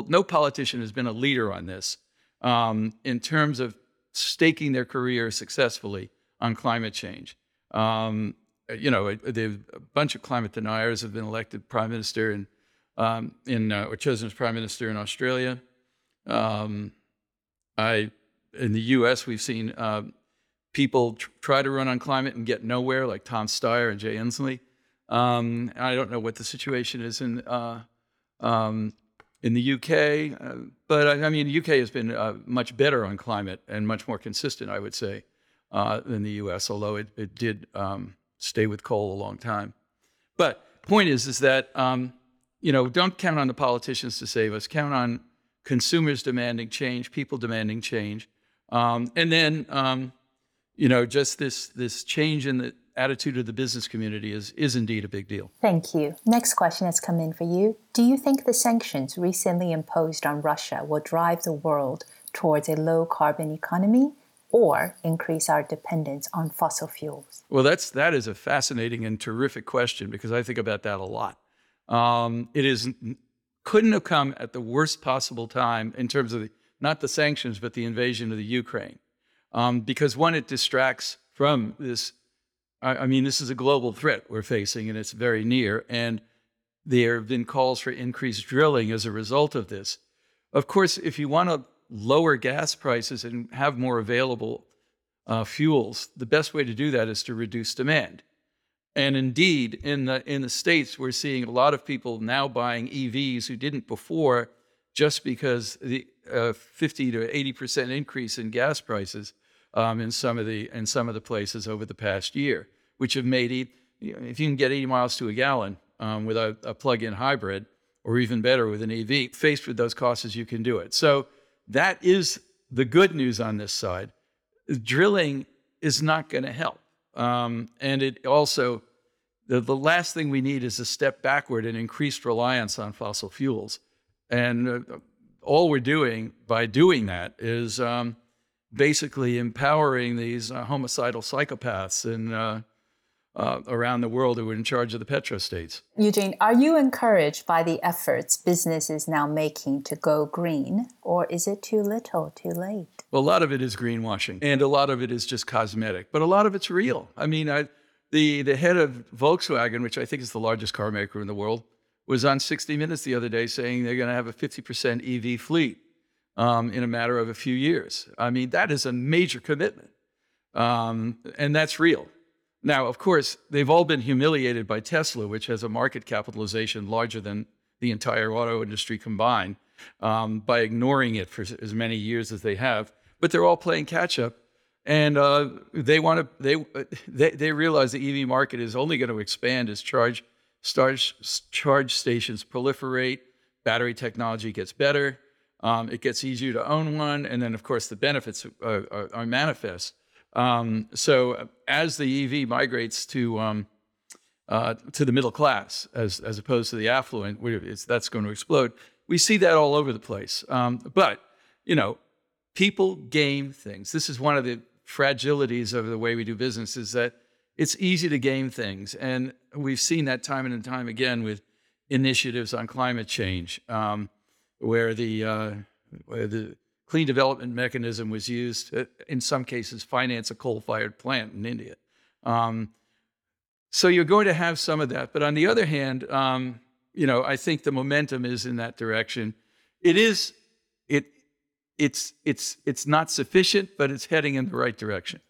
no politician has been a leader on this um, in terms of staking their career successfully on climate change. Um, you know, a, a, bunch of climate deniers have been elected prime minister and um, in uh, or chosen as prime minister in Australia. Um, I in the U.S. we've seen uh, people tr- try to run on climate and get nowhere, like Tom Steyer and Jay Inslee. Um, I don't know what the situation is in uh, um, in the UK, uh, but I, I, mean, the UK has been uh, much better on climate and much more consistent, I would say, uh, than the US. Although it, it did um, stay with coal a long time. But point is, is that um, you know, don't count on the politicians to save us. Count on consumers demanding change, people demanding change, um, and then um, you know, just this this change in the attitude of the business community is is indeed a big deal. Thank you. Next question has come in for you. Do you think the sanctions recently imposed on Russia will drive the world towards a low carbon economy? Or increase our dependence on fossil fuels? Well, that's that is a fascinating and terrific question because I think about that a lot. Um, it is couldn't have come at the worst possible time in terms of the, not the sanctions, but the invasion of the Ukraine. Um, because one, it distracts from this. I, I, mean, this is a global threat we're facing, and it's very near. And there have been calls for increased drilling as a result of this. Of course, if you want to lower gas prices and have more available uh, fuels, the best way to do that is to reduce demand. And indeed, in the in the states, we're seeing a lot of people now buying EVs who didn't before, just because the uh, 50 to 80 percent increase in gas prices um, in some of the in some of the places over the past year, which have made it. If you can get 80 miles to a gallon um, with a, a plug-in hybrid, or even better with an EV, faced with those costs, you can do it. So that is the good news on this side. Drilling is not going to help. Um, and it also, the, the last thing we need is a step backward and increased reliance on fossil fuels. And uh, all we're doing by doing that is um, basically empowering these uh, homicidal psychopaths and uh, around the world who are in charge of the petrostates. Eugene, are you encouraged by the efforts business is now making to go green, or is it too little, too late? Well, a lot of it is greenwashing, and a lot of it is just cosmetic, but a lot of it's real. I mean, I, the the head of Volkswagen, which I think is the largest car maker in the world, was on 60 Minutes the other day saying they're going to have a 50% EV fleet um, in a matter of a few years. I mean, that is a major commitment, um, and that's real. Now, of course, they've all been humiliated by Tesla, which has a market capitalization larger than the entire auto industry combined, um, by ignoring it for as many years as they have. But they're all playing catch up, and uh, they want to. They, they they realize the EV market is only going to expand as charge starge, charge stations proliferate, battery technology gets better, um, it gets easier to own one, and then of course the benefits are, are, are manifest. Um, so as the EV migrates to um, uh, to the middle class, as as opposed to the affluent, that's going to explode. We see that all over the place. Um, but you know, people game things. This is one of the fragilities of the way we do business is that it's easy to game things, and we've seen that time and time again with initiatives on climate change, um, where the uh, where the clean development mechanism was used, to, in some cases, finance a coal-fired plant in India. Um, so you're going to have some of that, but on the other hand, um, you know, I think the momentum is in that direction. It is it it's it's it's not sufficient, but it's heading in the right direction.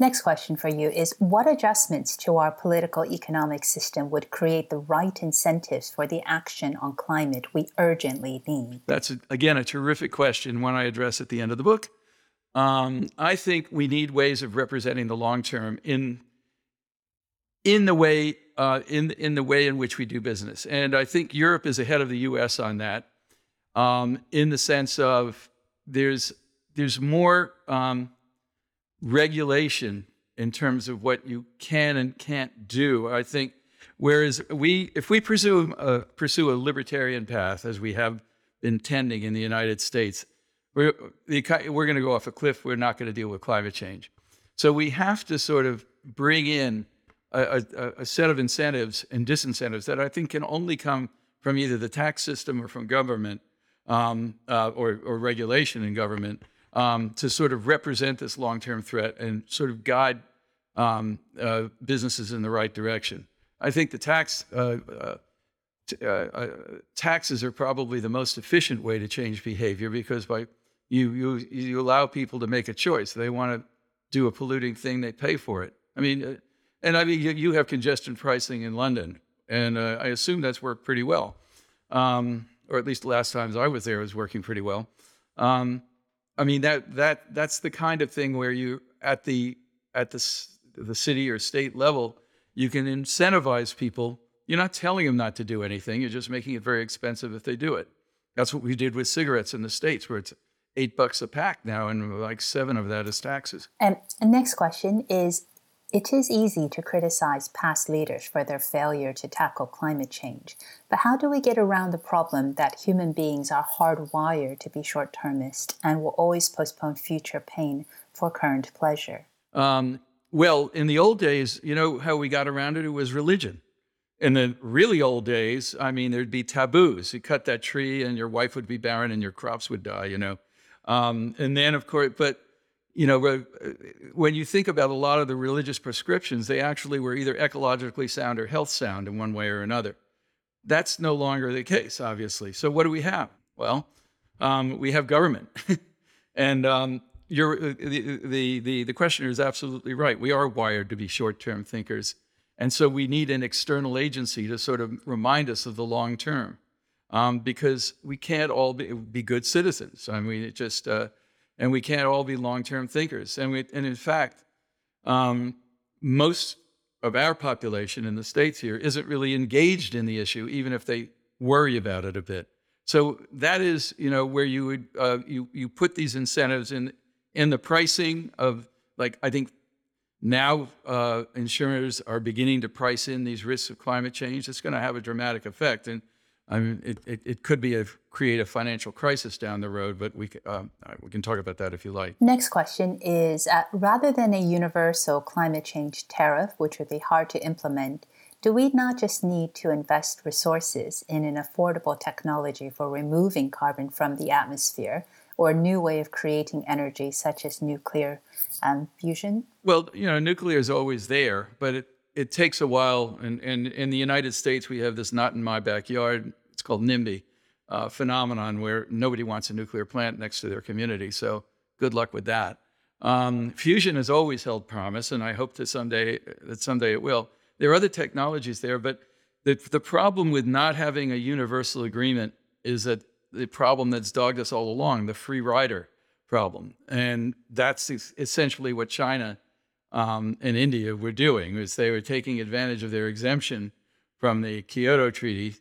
Next question for you is What adjustments to our political economic system would create the right incentives for the action on climate we urgently need? That's, again, a terrific question, one I address at the end of the book. Um, I think we need ways of representing the long term in, in, the way, uh, in, in the way in which we do business. And I think Europe is ahead of the US on that um, in the sense of there's, there's more. Um, regulation in terms of what you can and can't do. I think whereas we, if we pursue a, pursue a libertarian path as we have been tending in the United States, we're, we're going to go off a cliff. We're not going to deal with climate change. So we have to sort of bring in a, a, a set of incentives and disincentives that I think can only come from either the tax system or from government um, uh, or, or regulation in government um, to sort of represent this long term threat and sort of guide um, uh, businesses in the right direction. I think the tax uh, uh, t- uh, uh, taxes are probably the most efficient way to change behavior because by you you you allow people to make a choice. They want to do a polluting thing, they pay for it. I mean, uh, and I mean you, you, have congestion pricing in London, and I assume that's worked pretty well, um, or at least the last times I was there, it was working pretty well. Um, I mean that that that's the kind of thing where you at the at the the city or state level you can incentivize people. You're not telling them not to do anything. You're just making it very expensive if they do it. That's what we did with cigarettes in the states, where it's eight bucks a pack now, and like seven of that is taxes. And, and next question is it is easy to criticize past leaders for their failure to tackle climate change, but how do we get around the problem that human beings are hardwired to be short termist and will always postpone future pain for current pleasure? Um, well, in the old days, you know how we got around it? It was religion. In the really old days, I mean, there'd be taboos. You cut that tree and your wife would be barren and your crops would die, you know. Um, and then, of course, but you know, uh, when you think about a lot of the religious prescriptions, they actually were either ecologically sound or health sound in one way or another. That's no longer the case, obviously. So what do we have? Well, um, we have government, and um, uh, the, the, the, the questioner is absolutely right. We are wired to be short-term thinkers, and so we need an external agency to sort of remind us of the long term, um, because we can't all be, be, good citizens. I mean, it just uh, and we can't all be long-term thinkers. And, we, and in fact, um, most of our population in the states here isn't really engaged in the issue, even if they worry about it a bit. So that is, you know, where you would uh, you you put these incentives in in the pricing of like I think now uh, insurers are beginning to price in these risks of climate change. It's going to have a dramatic effect, and I mean, it, it, it, could be a create a financial crisis down the road, but we um, we can talk about that if you like. Next question is: uh, rather than a universal climate change tariff, which would be hard to implement, do we not just need to invest resources in an affordable technology for removing carbon from the atmosphere, or a new way of creating energy, such as nuclear um, fusion? Well, you know, nuclear is always there, but it it takes a while. And, and in the United States, we have this not in my backyard. It's called NIMBY uh, phenomenon where nobody wants a nuclear plant next to their community. So good luck with that. Um, fusion has always held promise, and I hope that someday that someday it will. There are other technologies there, but the, the problem with not having a universal agreement is that the problem that's dogged us all along, the free rider problem. And that's essentially what China um, in India were doing was they were taking advantage of their exemption from the Kyoto Treaty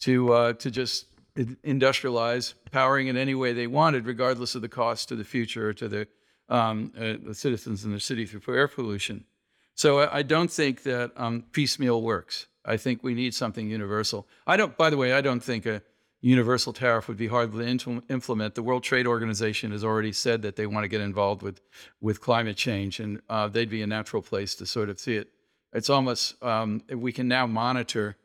to uh, to just industrialize, powering in any way they wanted, regardless of the cost to the future or to the um, uh, the citizens in the city through air pollution. So I, I don't think that um, piecemeal works. I think we need something universal. I don't. By the way, I don't think a universal tariff would be hard to implement. The World Trade Organization has already said that they want to get involved with, with climate change, and uh, they'd be a natural place to sort of see it. It's almost, um, we can now monitor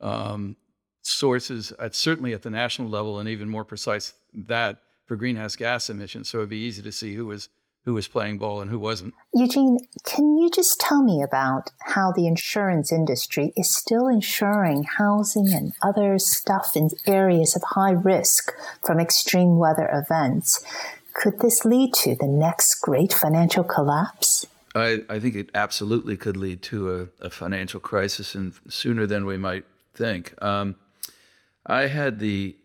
um, sources, at, certainly at the national level, and even more precise that for greenhouse gas emissions. So it'd be easy to see who was who was playing ball and who wasn't. Eugene, can you just tell me about how the insurance industry is still insuring housing and other stuff in areas of high risk from extreme weather events? Could this lead to the next great financial collapse? I, I think it absolutely could lead to a, a, financial crisis and sooner than we might think. Um, I had the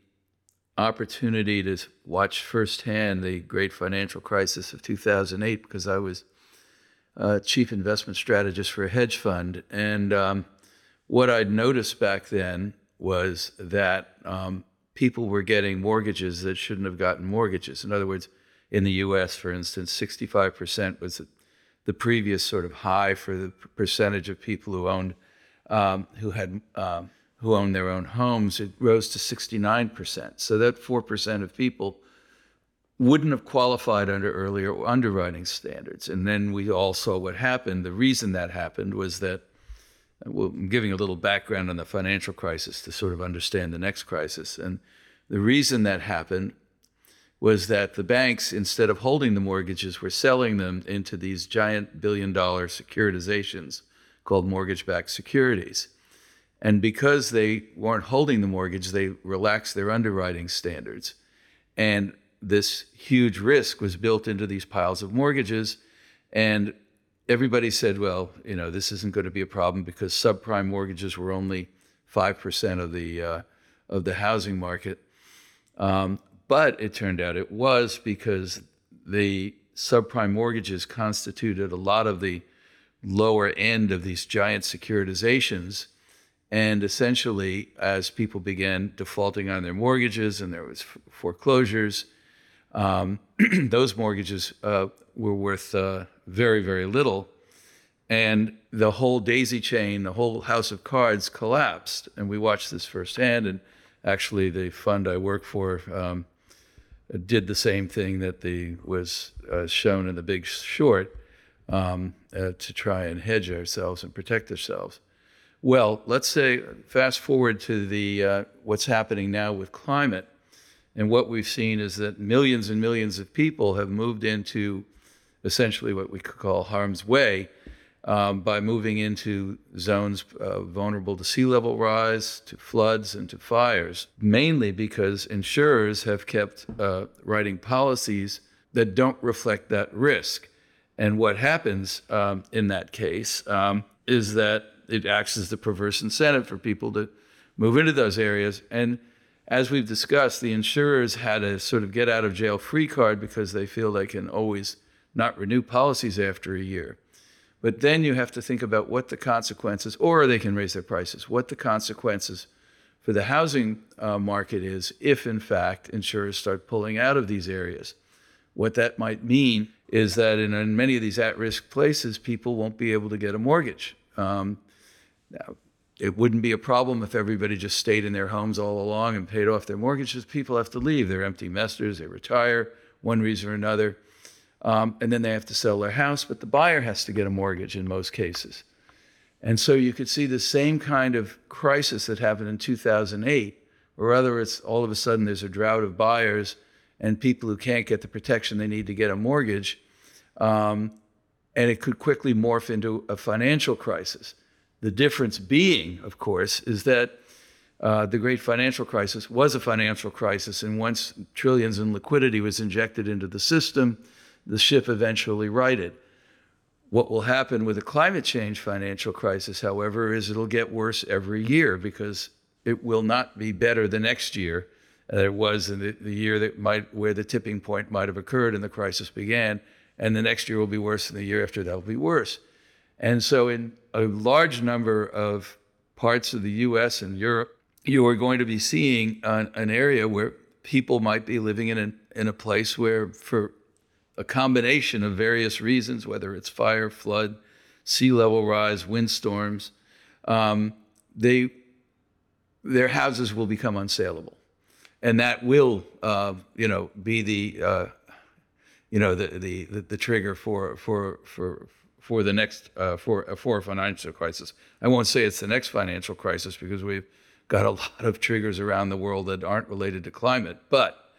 opportunity to watch firsthand the great financial crisis of 2008 because I was uh, chief investment strategist for a hedge fund. And um, what I'd noticed back then was that um, people were getting mortgages that shouldn't have gotten mortgages. In other words, in the US, for instance, 65% was the previous sort of high for the percentage of people who owned, um, who had um, who own their own homes, it rose to 69%. So that 4% of people wouldn't have qualified under earlier underwriting standards. And then we all saw what happened. The reason that happened was that, well, I'm giving a little background on the financial crisis to sort of understand the next crisis. And the reason that happened was that the banks, instead of holding the mortgages, were selling them into these giant billion dollar securitizations called mortgage backed securities. And because they weren't holding the mortgage, they relaxed their underwriting standards. And this huge risk was built into these piles of mortgages. And everybody said, well, you know, this isn't going to be a problem because subprime mortgages were only 5% of the, uh, of the housing market. Um, but it turned out it was because the subprime mortgages constituted a lot of the lower end of these giant securitizations and essentially, as people began defaulting on their mortgages and there was foreclosures, um, those mortgages uh, were worth uh, very, very little. And the whole daisy chain, the whole house of cards collapsed. And we watched this firsthand. And actually, the fund I work for um, did the same thing that the was uh, shown in the Big Short um, uh, to try and hedge ourselves and protect ourselves. Well, let's say fast forward to the uh, what's happening now with climate, and what we've seen is that millions and millions of people have moved into essentially what we could call harm's way um, by moving into zones uh, vulnerable to sea level rise, to floods, and to fires, mainly because insurers have kept uh, writing policies that don't reflect that risk. And what happens um, in that case um, is that it acts as the perverse incentive for people to move into those areas. And as we've discussed, the insurers had a sort of get out of jail free card because they feel they can always not renew policies after a year. But then you have to think about what the consequences, or they can raise their prices, what the consequences for the housing uh, market is if, in fact, insurers start pulling out of these areas. What that might mean is that in, in many of these at risk places, people won't be able to get a mortgage. Um, now, it wouldn't be a problem if everybody just stayed in their homes all along and paid off their mortgages. People have to leave. They're empty nesters. They retire, one reason or another. Um, and then they have to sell their house, but the buyer has to get a mortgage in most cases. And so you could see the same kind of crisis that happened in 2008, or whether it's all of a sudden there's a drought of buyers and people who can't get the protection they need to get a mortgage. Um, and it could quickly morph into a financial crisis. The difference being, of course, is that uh, the great financial crisis was a financial crisis, and once trillions in liquidity was injected into the system, the ship eventually righted. What will happen with a climate change financial crisis, however, is it'll get worse every year because it will not be better the next year than it was in the, the year that might where the tipping point might have occurred and the crisis began, and the next year will be worse than the year after that will be worse. And so, in a large number of parts of the US and Europe, you are going to be seeing an, an area where people might be living in, in a place where, for a combination of various reasons, whether it's fire, flood, sea level rise, windstorms, um, they, their houses will become unsaleable. And that will, uh, you know, be the, uh, you know, the, the, the trigger for, for, for, for the next uh, for uh, for a financial crisis. I won't say it's the next financial crisis because we've got a lot of triggers around the world that aren't related to climate, but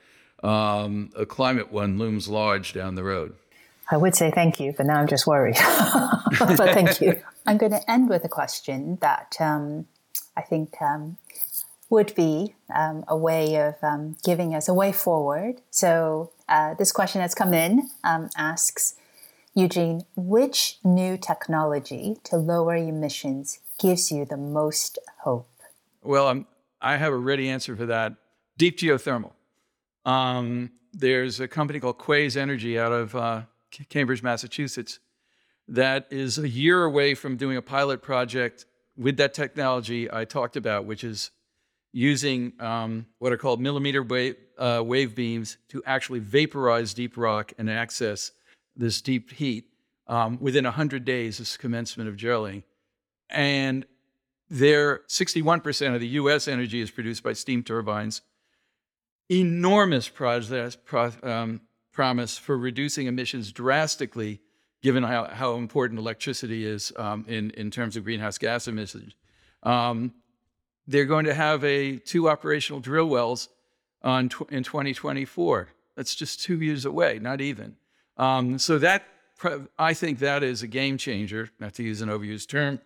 um, a climate one looms large down the road. I would say thank you, but now I'm just worried. but thank you. I'm going to end with a question that um, I think um, would be um, a way of um, giving us a way forward. So, uh, this question that's come in um, asks Eugene, which new technology to lower emissions gives you the most hope? Well, I'm, I have a ready answer for that deep geothermal. Um, there's a company called Quaise Energy out of uh, Cambridge, Massachusetts, that is a year away from doing a pilot project with that technology I talked about, which is using um, what are called millimeter wave, uh, wave beams to actually vaporize deep rock and access this deep heat um, within 100 days of commencement of drilling. And there, 61% of the US energy is produced by steam turbines. Enormous process, pro, um, promise for reducing emissions drastically, given how, how important electricity is um, in, in terms of greenhouse gas emissions. Um, they're going to have a two operational drill wells on tw- in 2024. That's just two years away, not even. Um, so that I think that is a game changer, not to use an overused term,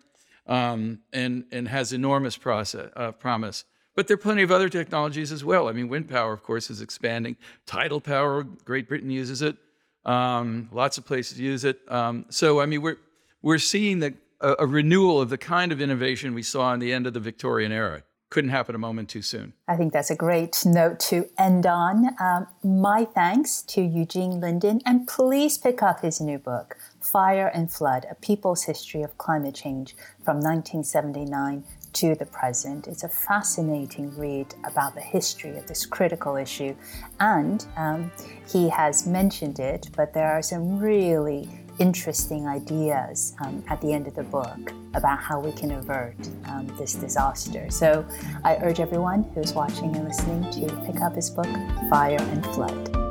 um, and and has enormous process, uh, promise. But there are plenty of other technologies as well. I mean, wind power, of course, is expanding. Tidal power, Great Britain uses it. Um, lots of places use it. Um, so, I mean, we're we're seeing the, a, a renewal of the kind of innovation we saw in the end of the Victorian era couldn't happen a moment too soon. I think that's a great note to end on. Um, my thanks to Eugene Linden, and please pick up his new book, Fire and Flood A People's History of Climate Change from 1979 to the present. It's a fascinating read about the history of this critical issue. And um, he has mentioned it, but there are some really interesting ideas um, at the end of the book about how we can avert um, this disaster. So I urge everyone who's watching and listening to pick up his book, Fire and Flood.